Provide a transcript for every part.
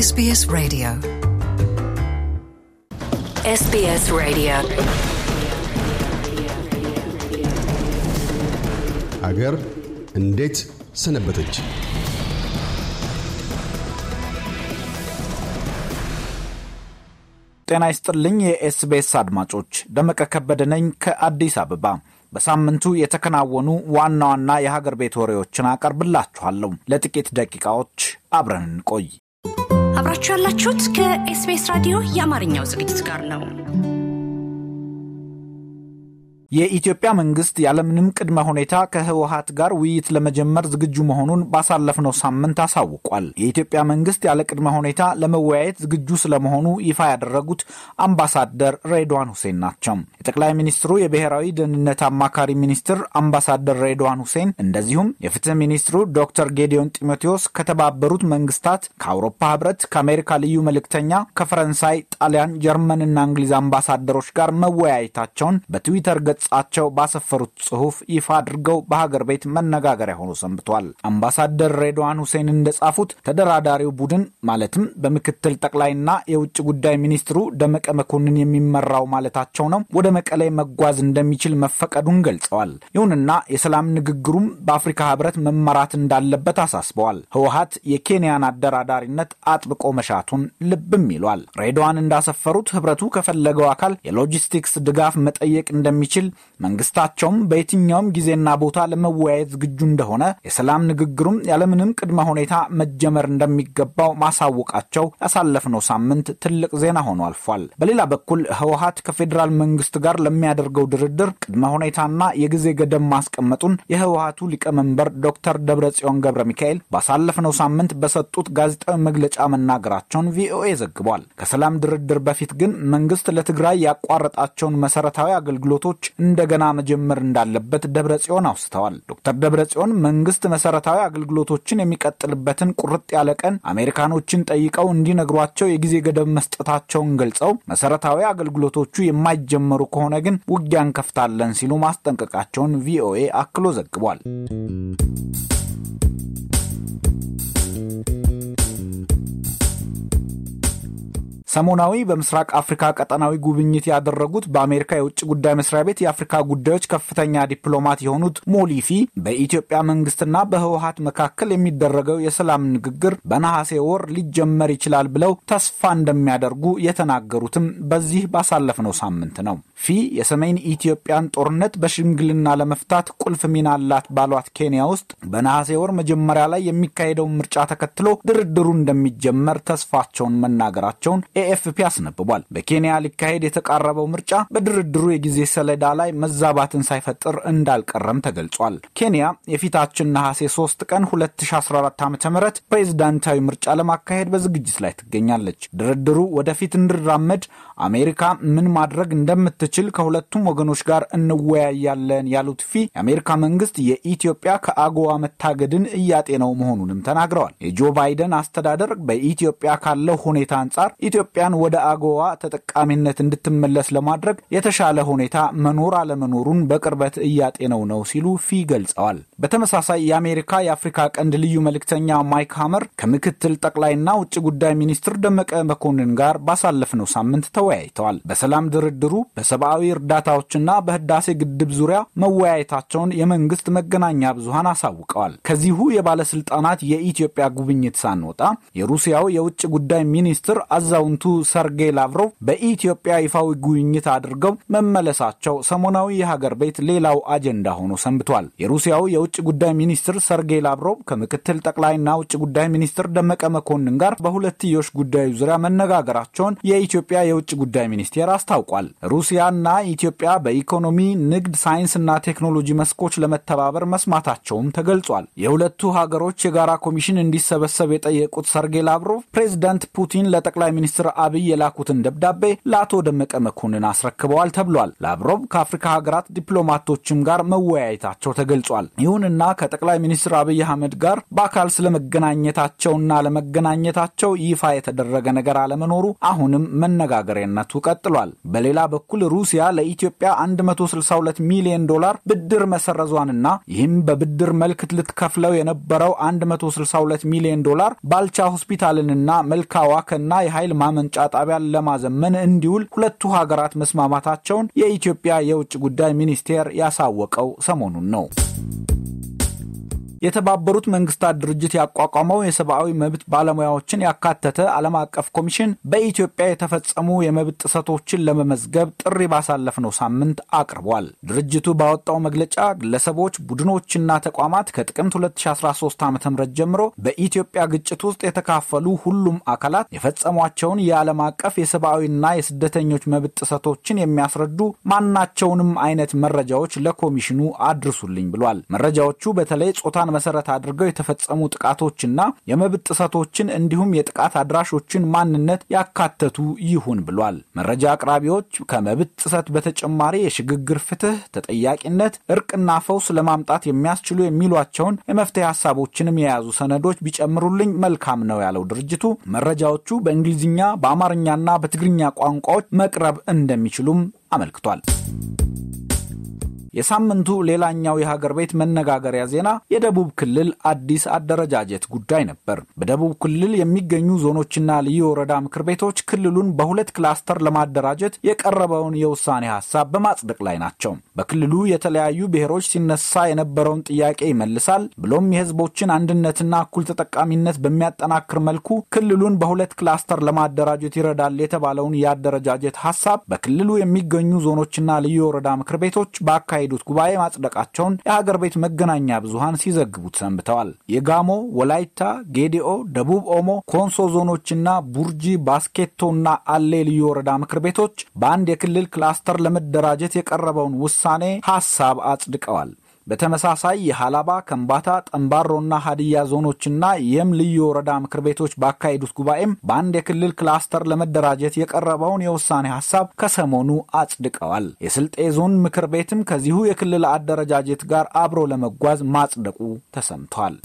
SBS Radio. SBS Radio. አገር እንዴት ሰነበተች? ጤና ይስጥልኝ የኤስቢኤስ አድማጮች፣ ደመቀ ከበደ ነኝ ከአዲስ አበባ። በሳምንቱ የተከናወኑ ዋና ዋና የሀገር ቤት ወሬዎችን አቀርብላችኋለሁ። ለጥቂት ደቂቃዎች አብረን እንቆይ። አብራችሁ ያላችሁት ከ SBS ራዲዮ የአማርኛው ዝግጅት ጋር ነው። የኢትዮጵያ መንግስት ያለምንም ቅድመ ሁኔታ ከህወሀት ጋር ውይይት ለመጀመር ዝግጁ መሆኑን ባሳለፍነው ሳምንት አሳውቋል። የኢትዮጵያ መንግስት ያለ ቅድመ ሁኔታ ለመወያየት ዝግጁ ስለመሆኑ ይፋ ያደረጉት አምባሳደር ሬድዋን ሁሴን ናቸው። የጠቅላይ ሚኒስትሩ የብሔራዊ ደህንነት አማካሪ ሚኒስትር አምባሳደር ሬድዋን ሁሴን እንደዚሁም የፍትህ ሚኒስትሩ ዶክተር ጌዲዮን ጢሞቴዎስ ከተባበሩት መንግስታት፣ ከአውሮፓ ህብረት፣ ከአሜሪካ ልዩ መልእክተኛ፣ ከፈረንሳይ፣ ጣሊያን፣ ጀርመንና እንግሊዝ አምባሳደሮች ጋር መወያየታቸውን በትዊተር ገጻቸው ባሰፈሩት ጽሑፍ ይፋ አድርገው በሀገር ቤት መነጋገሪያ ሆኖ ሰንብቷል። አምባሳደር ሬድዋን ሁሴን እንደጻፉት ተደራዳሪው ቡድን ማለትም በምክትል ጠቅላይና የውጭ ጉዳይ ሚኒስትሩ ደመቀ መኮንን የሚመራው ማለታቸው ነው ወደ መቀሌ መጓዝ እንደሚችል መፈቀዱን ገልጸዋል። ይሁንና የሰላም ንግግሩም በአፍሪካ ህብረት መመራት እንዳለበት አሳስበዋል። ህወሀት የኬንያን አደራዳሪነት አጥብቆ መሻቱን ልብም ይሏል። ሬድዋን እንዳሰፈሩት ህብረቱ ከፈለገው አካል የሎጂስቲክስ ድጋፍ መጠየቅ እንደሚችል መንግስታቸውም በየትኛውም ጊዜና ቦታ ለመወያየት ዝግጁ እንደሆነ የሰላም ንግግሩም ያለምንም ቅድመ ሁኔታ መጀመር እንደሚገባው ማሳወቃቸው ያሳለፍነው ሳምንት ትልቅ ዜና ሆኖ አልፏል። በሌላ በኩል ህወሀት ከፌዴራል መንግስት ጋር ለሚያደርገው ድርድር ቅድመ ሁኔታና የጊዜ ገደብ ማስቀመጡን የህወሀቱ ሊቀመንበር ዶክተር ደብረጽዮን ገብረ ሚካኤል ባሳለፍነው ሳምንት በሰጡት ጋዜጣዊ መግለጫ መናገራቸውን ቪኦኤ ዘግቧል። ከሰላም ድርድር በፊት ግን መንግስት ለትግራይ ያቋረጣቸውን መሰረታዊ አገልግሎቶች እንደገና መጀመር እንዳለበት ደብረ ጽዮን አውስተዋል። ዶክተር ደብረ ጽዮን መንግስት መሰረታዊ አገልግሎቶችን የሚቀጥልበትን ቁርጥ ያለ ቀን አሜሪካኖችን ጠይቀው እንዲነግሯቸው የጊዜ ገደብ መስጠታቸውን ገልጸው መሰረታዊ አገልግሎቶቹ የማይጀመሩ ከሆነ ግን ውጊያ እንከፍታለን ሲሉ ማስጠንቀቃቸውን ቪኦኤ አክሎ ዘግቧል። ሰሞናዊ በምስራቅ አፍሪካ ቀጠናዊ ጉብኝት ያደረጉት በአሜሪካ የውጭ ጉዳይ መስሪያ ቤት የአፍሪካ ጉዳዮች ከፍተኛ ዲፕሎማት የሆኑት ሞሊፊ በኢትዮጵያ መንግስትና በህወሀት መካከል የሚደረገው የሰላም ንግግር በነሐሴ ወር ሊጀመር ይችላል ብለው ተስፋ እንደሚያደርጉ የተናገሩትም በዚህ ባሳለፍነው ሳምንት ነው። ፊ የሰሜን ኢትዮጵያን ጦርነት በሽምግልና ለመፍታት ቁልፍ ሚና አላት ባሏት ኬንያ ውስጥ በነሐሴ ወር መጀመሪያ ላይ የሚካሄደውን ምርጫ ተከትሎ ድርድሩ እንደሚጀመር ተስፋቸውን መናገራቸውን ኤኤፍፒ አስነብቧል። በኬንያ ሊካሄድ የተቃረበው ምርጫ በድርድሩ የጊዜ ሰሌዳ ላይ መዛባትን ሳይፈጥር እንዳልቀረም ተገልጿል። ኬንያ የፊታችን ነሐሴ 3 ቀን 2014 ዓ ም ፕሬዝዳንታዊ ምርጫ ለማካሄድ በዝግጅት ላይ ትገኛለች። ድርድሩ ወደፊት እንዲራመድ አሜሪካ ምን ማድረግ እንደምትችል ከሁለቱም ወገኖች ጋር እንወያያለን ያሉት ፊ የአሜሪካ መንግስት የኢትዮጵያ ከአጎዋ መታገድን እያጤነው መሆኑንም ተናግረዋል። የጆ ባይደን አስተዳደር በኢትዮጵያ ካለው ሁኔታ አንጻር ኢትዮጵያን ወደ አጎዋ ተጠቃሚነት እንድትመለስ ለማድረግ የተሻለ ሁኔታ መኖር አለመኖሩን በቅርበት እያጤነው ነው ሲሉ ፊ ገልጸዋል። በተመሳሳይ የአሜሪካ የአፍሪካ ቀንድ ልዩ መልእክተኛ ማይክ ሃመር ከምክትል ጠቅላይና ውጭ ጉዳይ ሚኒስትር ደመቀ መኮንን ጋር ባሳለፍነው ሳምንት ተወያይተዋል። በሰላም ድርድሩ በሰብአዊ እርዳታዎችና በህዳሴ ግድብ ዙሪያ መወያየታቸውን የመንግስት መገናኛ ብዙሃን አሳውቀዋል። ከዚሁ የባለስልጣናት የኢትዮጵያ ጉብኝት ሳንወጣ የሩሲያው የውጭ ጉዳይ ሚኒስትር አዛውንቱ ሰርጌይ ላቭሮቭ በኢትዮጵያ ይፋዊ ጉብኝት አድርገው መመለሳቸው ሰሞናዊ የሀገር ቤት ሌላው አጀንዳ ሆኖ ሰንብቷል። የሩሲያው የውጭ ጉዳይ ሚኒስትር ሰርጌይ ላቭሮቭ ከምክትል ጠቅላይና ውጭ ጉዳይ ሚኒስትር ደመቀ መኮንን ጋር በሁለትዮሽ ጉዳዩ ዙሪያ መነጋገራቸውን የኢትዮጵያ የውጭ ጉዳይ ሚኒስቴር አስታውቋል። ሩሲያና ኢትዮጵያ በኢኮኖሚ፣ ንግድ፣ ሳይንስና ቴክኖሎጂ መስኮች ለመተባበር መስማታቸውም ተገልጿል። የሁለቱ ሀገሮች የጋራ ኮሚሽን እንዲሰበሰብ የጠየቁት ሰርጌይ ላቭሮቭ ፕሬዚዳንት ፑቲን ለጠቅላይ ሚኒስትር አብይ የላኩትን ደብዳቤ ለአቶ ደመቀ መኮንን አስረክበዋል ተብሏል። ላቭሮቭ ከአፍሪካ ሀገራት ዲፕሎማቶችም ጋር መወያየታቸው ተገልጿል። ይሁንና ከጠቅላይ ሚኒስትር አብይ አህመድ ጋር በአካል ስለመገናኘታቸውና ለመገናኘታቸው ይፋ የተደረገ ነገር አለመኖሩ አሁንም መነጋገሪያነቱ ቀጥሏል። በሌላ በኩል ሩሲያ ለኢትዮጵያ 162 ሚሊዮን ዶላር ብድር መሰረዟንና ይህም በብድር መልክ ልትከፍለው የነበረው 162 ሚሊዮን ዶላር ባልቻ ሆስፒታልንና መልካ ዋከና የኃይል ማመንጫ ጣቢያን ለማዘመን እንዲውል ሁለቱ ሀገራት መስማማታቸውን የኢትዮጵያ የውጭ ጉዳይ ሚኒስቴር ያሳወቀው ሰሞኑን ነው። የተባበሩት መንግስታት ድርጅት ያቋቋመው የሰብአዊ መብት ባለሙያዎችን ያካተተ ዓለም አቀፍ ኮሚሽን በኢትዮጵያ የተፈጸሙ የመብት ጥሰቶችን ለመመዝገብ ጥሪ ባሳለፍነው ሳምንት አቅርቧል። ድርጅቱ ባወጣው መግለጫ ግለሰቦች፣ ቡድኖችና ተቋማት ከጥቅምት 2013 ዓ ም ጀምሮ በኢትዮጵያ ግጭት ውስጥ የተካፈሉ ሁሉም አካላት የፈጸሟቸውን የዓለም አቀፍ የሰብአዊና የስደተኞች መብት ጥሰቶችን የሚያስረዱ ማናቸውንም አይነት መረጃዎች ለኮሚሽኑ አድርሱልኝ ብሏል። መረጃዎቹ በተለይ ጾታ መሰረት አድርገው የተፈጸሙ ጥቃቶችና የመብት ጥሰቶችን እንዲሁም የጥቃት አድራሾችን ማንነት ያካተቱ ይሁን ብሏል። መረጃ አቅራቢዎች ከመብት ጥሰት በተጨማሪ የሽግግር ፍትህ፣ ተጠያቂነት፣ እርቅና ፈውስ ለማምጣት የሚያስችሉ የሚሏቸውን የመፍትሄ ሀሳቦችንም የያዙ ሰነዶች ቢጨምሩልኝ መልካም ነው ያለው ድርጅቱ መረጃዎቹ በእንግሊዝኛ በአማርኛና በትግርኛ ቋንቋዎች መቅረብ እንደሚችሉም አመልክቷል። የሳምንቱ ሌላኛው የሀገር ቤት መነጋገሪያ ዜና የደቡብ ክልል አዲስ አደረጃጀት ጉዳይ ነበር። በደቡብ ክልል የሚገኙ ዞኖችና ልዩ ወረዳ ምክር ቤቶች ክልሉን በሁለት ክላስተር ለማደራጀት የቀረበውን የውሳኔ ሀሳብ በማጽደቅ ላይ ናቸው። በክልሉ የተለያዩ ብሔሮች ሲነሳ የነበረውን ጥያቄ ይመልሳል ብሎም የሕዝቦችን አንድነትና እኩል ተጠቃሚነት በሚያጠናክር መልኩ ክልሉን በሁለት ክላስተር ለማደራጀት ይረዳል የተባለውን የአደረጃጀት ሀሳብ በክልሉ የሚገኙ ዞኖችና ልዩ ወረዳ ምክር ቤቶች በአካሄዱ ያካሄዱት ጉባኤ ማጽደቃቸውን የሀገር ቤት መገናኛ ብዙሃን ሲዘግቡት ሰንብተዋል። የጋሞ፣ ወላይታ፣ ጌዲኦ፣ ደቡብ ኦሞ፣ ኮንሶ ዞኖችና ቡርጂ፣ ባስኬቶና አሌ ልዩ ወረዳ ምክር ቤቶች በአንድ የክልል ክላስተር ለመደራጀት የቀረበውን ውሳኔ ሀሳብ አጽድቀዋል። በተመሳሳይ የሀላባ፣ ከምባታ፣ ጠንባሮና ሀዲያ ዞኖችና የም ልዩ ወረዳ ምክር ቤቶች ባካሄዱት ጉባኤም በአንድ የክልል ክላስተር ለመደራጀት የቀረበውን የውሳኔ ሀሳብ ከሰሞኑ አጽድቀዋል። የስልጤ ዞን ምክር ቤትም ከዚሁ የክልል አደረጃጀት ጋር አብሮ ለመጓዝ ማጽደቁ ተሰምቷል።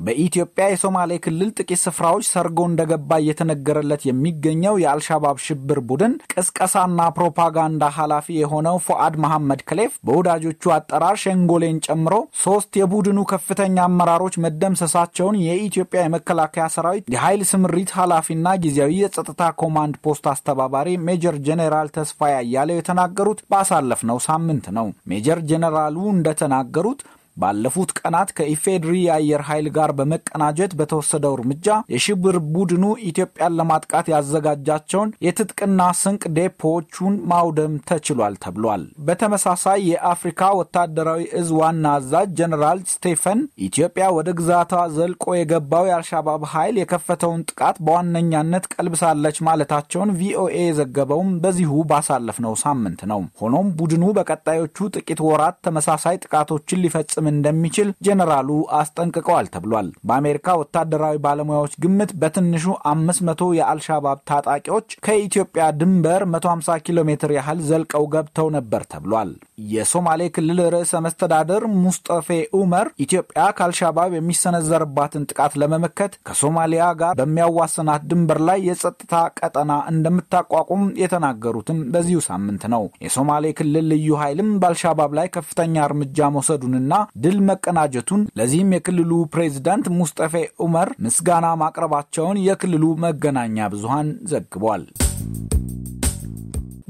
በኢትዮጵያ የሶማሌ ክልል ጥቂት ስፍራዎች ሰርጎ እንደገባ እየተነገረለት የሚገኘው የአልሻባብ ሽብር ቡድን ቅስቀሳና ፕሮፓጋንዳ ኃላፊ የሆነው ፎአድ መሐመድ ክሌፍ በወዳጆቹ አጠራር ሸንጎሌን ጨምሮ ሶስት የቡድኑ ከፍተኛ አመራሮች መደምሰሳቸውን የኢትዮጵያ የመከላከያ ሰራዊት የኃይል ስምሪት ኃላፊና ጊዜያዊ የጸጥታ ኮማንድ ፖስት አስተባባሪ ሜጀር ጄኔራል ተስፋዬ አያሌው የተናገሩት ባሳለፍነው ሳምንት ነው። ሜጀር ጄኔራሉ እንደተናገሩት ባለፉት ቀናት ከኢፌድሪ የአየር ኃይል ጋር በመቀናጀት በተወሰደው እርምጃ የሽብር ቡድኑ ኢትዮጵያን ለማጥቃት ያዘጋጃቸውን የትጥቅና ስንቅ ዴፖዎቹን ማውደም ተችሏል ተብሏል። በተመሳሳይ የአፍሪካ ወታደራዊ እዝ ዋና አዛዥ ጀኔራል ስቴፈን ኢትዮጵያ ወደ ግዛቷ ዘልቆ የገባው የአልሻባብ ኃይል የከፈተውን ጥቃት በዋነኛነት ቀልብሳለች ማለታቸውን ቪኦኤ የዘገበውም በዚሁ ባሳለፍነው ሳምንት ነው። ሆኖም ቡድኑ በቀጣዮቹ ጥቂት ወራት ተመሳሳይ ጥቃቶችን ሊፈጽም እንደሚችል ጄኔራሉ አስጠንቅቀዋል ተብሏል። በአሜሪካ ወታደራዊ ባለሙያዎች ግምት በትንሹ 500 የአልሻባብ ታጣቂዎች ከኢትዮጵያ ድንበር 150 ኪሎ ሜትር ያህል ዘልቀው ገብተው ነበር ተብሏል። የሶማሌ ክልል ርዕሰ መስተዳደር ሙስጠፌ ኡመር ኢትዮጵያ ከአልሻባብ የሚሰነዘርባትን ጥቃት ለመመከት ከሶማሊያ ጋር በሚያዋስናት ድንበር ላይ የጸጥታ ቀጠና እንደምታቋቁም የተናገሩትም በዚሁ ሳምንት ነው። የሶማሌ ክልል ልዩ ኃይልም በአልሻባብ ላይ ከፍተኛ እርምጃ መውሰዱንና ድል መቀናጀቱን ለዚህም የክልሉ ፕሬዚዳንት ሙስጠፌ ኡመር ምስጋና ማቅረባቸውን የክልሉ መገናኛ ብዙሃን ዘግቧል።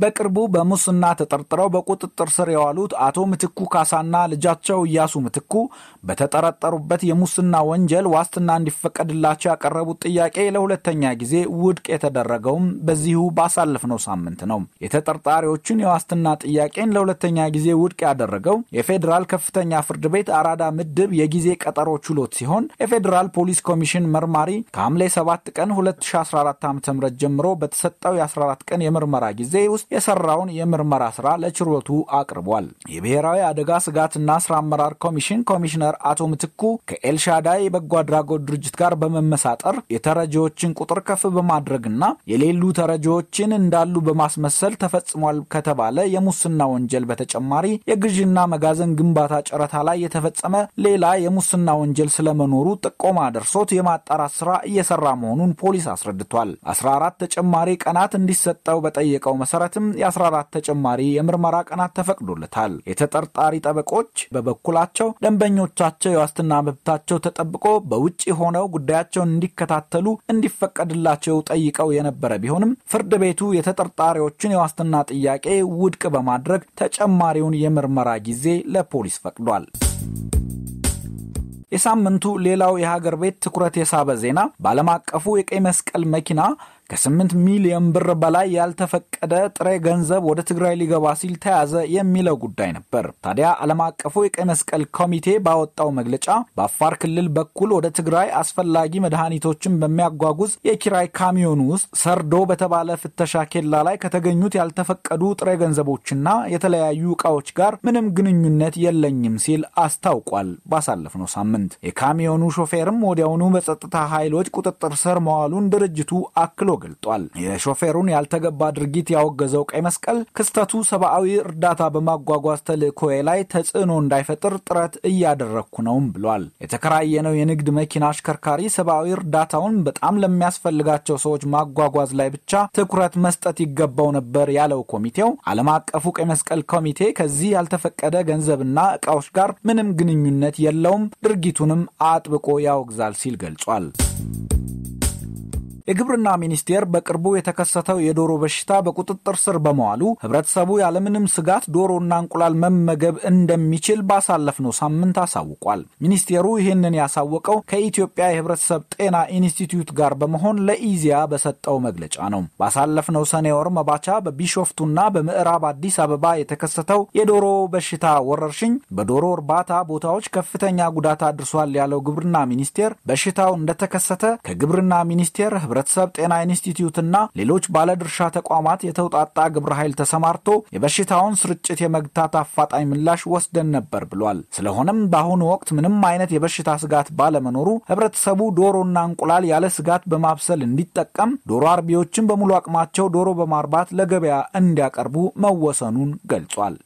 በቅርቡ በሙስና ተጠርጥረው በቁጥጥር ስር የዋሉት አቶ ምትኩ ካሳና ልጃቸው እያሱ ምትኩ በተጠረጠሩበት የሙስና ወንጀል ዋስትና እንዲፈቀድላቸው ያቀረቡት ጥያቄ ለሁለተኛ ጊዜ ውድቅ የተደረገውም በዚሁ ባሳለፍነው ሳምንት ነው። የተጠርጣሪዎቹን የዋስትና ጥያቄን ለሁለተኛ ጊዜ ውድቅ ያደረገው የፌዴራል ከፍተኛ ፍርድ ቤት አራዳ ምድብ የጊዜ ቀጠሮ ችሎት ሲሆን የፌዴራል ፖሊስ ኮሚሽን መርማሪ ከሐምሌ 7 ቀን 2014 ዓ ም ጀምሮ በተሰጠው የ14 ቀን የምርመራ ጊዜ ውስጥ የሰራውን የምርመራ ስራ ለችሎቱ አቅርቧል። የብሔራዊ አደጋ ስጋትና ስራ አመራር ኮሚሽን ኮሚሽነር አቶ ምትኩ ከኤልሻዳይ የበጎ አድራጎት ድርጅት ጋር በመመሳጠር የተረጂዎችን ቁጥር ከፍ በማድረግና የሌሉ ተረጂዎችን እንዳሉ በማስመሰል ተፈጽሟል ከተባለ የሙስና ወንጀል በተጨማሪ የግዥና መጋዘን ግንባታ ጨረታ ላይ የተፈጸመ ሌላ የሙስና ወንጀል ስለመኖሩ ጥቆማ ደርሶት የማጣራት ስራ እየሰራ መሆኑን ፖሊስ አስረድቷል። 14 ተጨማሪ ቀናት እንዲሰጠው በጠየቀው መሰረትም የ14 ተጨማሪ የምርመራ ቀናት ተፈቅዶለታል። የተጠርጣሪ ጠበቆች በበኩላቸው ደንበኞቻቸው የዋስትና መብታቸው ተጠብቆ በውጭ ሆነው ጉዳያቸውን እንዲከታተሉ እንዲፈቀድላቸው ጠይቀው የነበረ ቢሆንም ፍርድ ቤቱ የተጠርጣሪዎችን የዋስትና ጥያቄ ውድቅ በማድረግ ተጨማሪውን የምርመራ ጊዜ ለፖሊስ ፈቅዷል። የሳምንቱ ሌላው የሀገር ቤት ትኩረት የሳበ ዜና በዓለም አቀፉ የቀይ መስቀል መኪና ከ8 ሚሊዮን ብር በላይ ያልተፈቀደ ጥሬ ገንዘብ ወደ ትግራይ ሊገባ ሲል ተያዘ የሚለው ጉዳይ ነበር። ታዲያ ዓለም አቀፉ የቀይ መስቀል ኮሚቴ ባወጣው መግለጫ በአፋር ክልል በኩል ወደ ትግራይ አስፈላጊ መድኃኒቶችን በሚያጓጉዝ የኪራይ ካሚዮን ውስጥ ሰርዶ በተባለ ፍተሻ ኬላ ላይ ከተገኙት ያልተፈቀዱ ጥሬ ገንዘቦችና የተለያዩ ዕቃዎች ጋር ምንም ግንኙነት የለኝም ሲል አስታውቋል። ባሳለፍነው ሳምንት የካሚዮኑ ሾፌርም ወዲያውኑ በጸጥታ ኃይሎች ቁጥጥር ስር መዋሉን ድርጅቱ አክሎ ገልጧል። የሾፌሩን ያልተገባ ድርጊት ያወገዘው ቀይ መስቀል ክስተቱ ሰብአዊ እርዳታ በማጓጓዝ ተልእኮዬ ላይ ተጽዕኖ እንዳይፈጥር ጥረት እያደረግኩ ነውም ብሏል። የተከራየነው የንግድ መኪና አሽከርካሪ ሰብአዊ እርዳታውን በጣም ለሚያስፈልጋቸው ሰዎች ማጓጓዝ ላይ ብቻ ትኩረት መስጠት ይገባው ነበር ያለው ኮሚቴው ዓለም አቀፉ ቀይ መስቀል ኮሚቴ ከዚህ ያልተፈቀደ ገንዘብና ዕቃዎች ጋር ምንም ግንኙነት የለውም፣ ድርጊቱንም አጥብቆ ያወግዛል ሲል ገልጿል። የግብርና ሚኒስቴር በቅርቡ የተከሰተው የዶሮ በሽታ በቁጥጥር ስር በመዋሉ ሕብረተሰቡ ያለምንም ስጋት ዶሮና እንቁላል መመገብ እንደሚችል ባሳለፍነው ሳምንት አሳውቋል። ሚኒስቴሩ ይህንን ያሳወቀው ከኢትዮጵያ የሕብረተሰብ ጤና ኢንስቲትዩት ጋር በመሆን ለኢዚያ በሰጠው መግለጫ ነው። ባሳለፍነው ሰኔ ወር መባቻ በቢሾፍቱና በምዕራብ አዲስ አበባ የተከሰተው የዶሮ በሽታ ወረርሽኝ በዶሮ እርባታ ቦታዎች ከፍተኛ ጉዳት አድርሷል ያለው ግብርና ሚኒስቴር በሽታው እንደተከሰተ ከግብርና ሚኒስቴር ህብረተሰብ ጤና ኢንስቲትዩትና ሌሎች ባለድርሻ ተቋማት የተውጣጣ ግብረ ኃይል ተሰማርቶ የበሽታውን ስርጭት የመግታት አፋጣኝ ምላሽ ወስደን ነበር ብሏል። ስለሆነም በአሁኑ ወቅት ምንም አይነት የበሽታ ስጋት ባለመኖሩ ህብረተሰቡ ዶሮና እንቁላል ያለ ስጋት በማብሰል እንዲጠቀም፣ ዶሮ አርቢዎችን በሙሉ አቅማቸው ዶሮ በማርባት ለገበያ እንዲያቀርቡ መወሰኑን ገልጿል።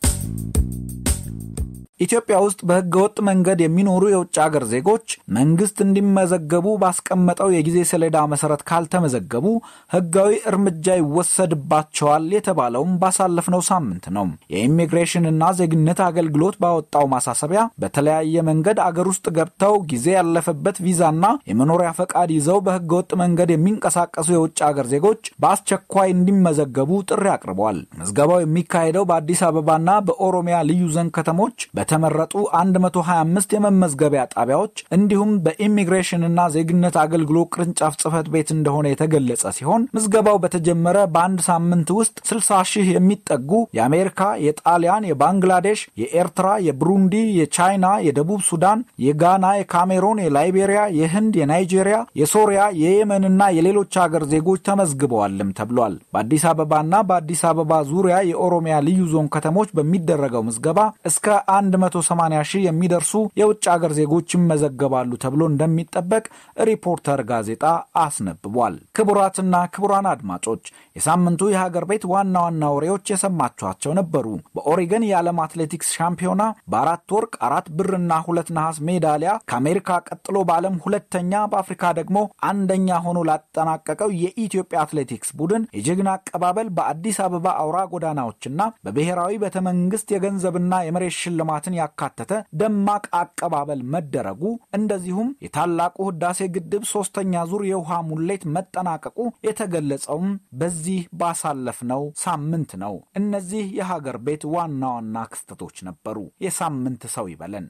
ኢትዮጵያ ውስጥ በህገ ወጥ መንገድ የሚኖሩ የውጭ አገር ዜጎች መንግስት እንዲመዘገቡ ባስቀመጠው የጊዜ ሰሌዳ መሰረት ካልተመዘገቡ ህጋዊ እርምጃ ይወሰድባቸዋል የተባለውም ባሳለፍነው ሳምንት ነው። የኢሚግሬሽንና ዜግነት አገልግሎት ባወጣው ማሳሰቢያ በተለያየ መንገድ አገር ውስጥ ገብተው ጊዜ ያለፈበት ቪዛና የመኖሪያ ፈቃድ ይዘው በህገ ወጥ መንገድ የሚንቀሳቀሱ የውጭ አገር ዜጎች በአስቸኳይ እንዲመዘገቡ ጥሪ አቅርበዋል። ምዝገባው የሚካሄደው በአዲስ አበባና በኦሮሚያ ልዩ ዞን ከተሞች በተመረጡ 125 የመመዝገቢያ ጣቢያዎች እንዲሁም በኢሚግሬሽንና ዜግነት አገልግሎት ቅርንጫፍ ጽህፈት ቤት እንደሆነ የተገለጸ ሲሆን ምዝገባው በተጀመረ በአንድ ሳምንት ውስጥ 60 ሺህ የሚጠጉ የአሜሪካ፣ የጣሊያን፣ የባንግላዴሽ፣ የኤርትራ፣ የብሩንዲ፣ የቻይና፣ የደቡብ ሱዳን፣ የጋና፣ የካሜሮን፣ የላይቤሪያ፣ የህንድ፣ የናይጄሪያ፣ የሶሪያ፣ የየመንና የሌሎች ሀገር ዜጎች ተመዝግበዋልም ተብሏል። በአዲስ አበባና በአዲስ አበባ ዙሪያ የኦሮሚያ ልዩ ዞን ከተሞች በሚደረገው ምዝገባ እስከ 180 ሺህ የሚደርሱ የውጭ አገር ዜጎች ይመዘገባሉ ተብሎ እንደሚጠበቅ ሪፖርተር ጋዜጣ አስነብቧል። ክቡራትና ክቡራን አድማጮች የሳምንቱ የሀገር ቤት ዋና ዋና ወሬዎች የሰማችኋቸው ነበሩ። በኦሪገን የዓለም አትሌቲክስ ሻምፒዮና በአራት ወርቅ አራት ብርና ሁለት ነሐስ ሜዳሊያ ከአሜሪካ ቀጥሎ በዓለም ሁለተኛ በአፍሪካ ደግሞ አንደኛ ሆኖ ላጠናቀቀው የኢትዮጵያ አትሌቲክስ ቡድን የጀግና አቀባበል በአዲስ አበባ አውራ ጎዳናዎችና በብሔራዊ ቤተ መንግስት የገንዘብና የመሬት ሽልማትን ያካተተ ደማቅ አቀባበል መደረጉ እንደዚሁም የታላቁ ህዳሴ ግድብ ሶስተኛ ዙር የውሃ ሙሌት መጠናቀቁ የተገለጸውም በዚህ ባሳለፍነው ሳምንት ነው። እነዚህ የሀገር ቤት ዋና ዋና ክስተቶች ነበሩ። የሳምንት ሰው ይበለን።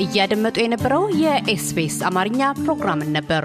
እያደመጡ የነበረው የኤስቢኤስ አማርኛ ፕሮግራምን ነበር።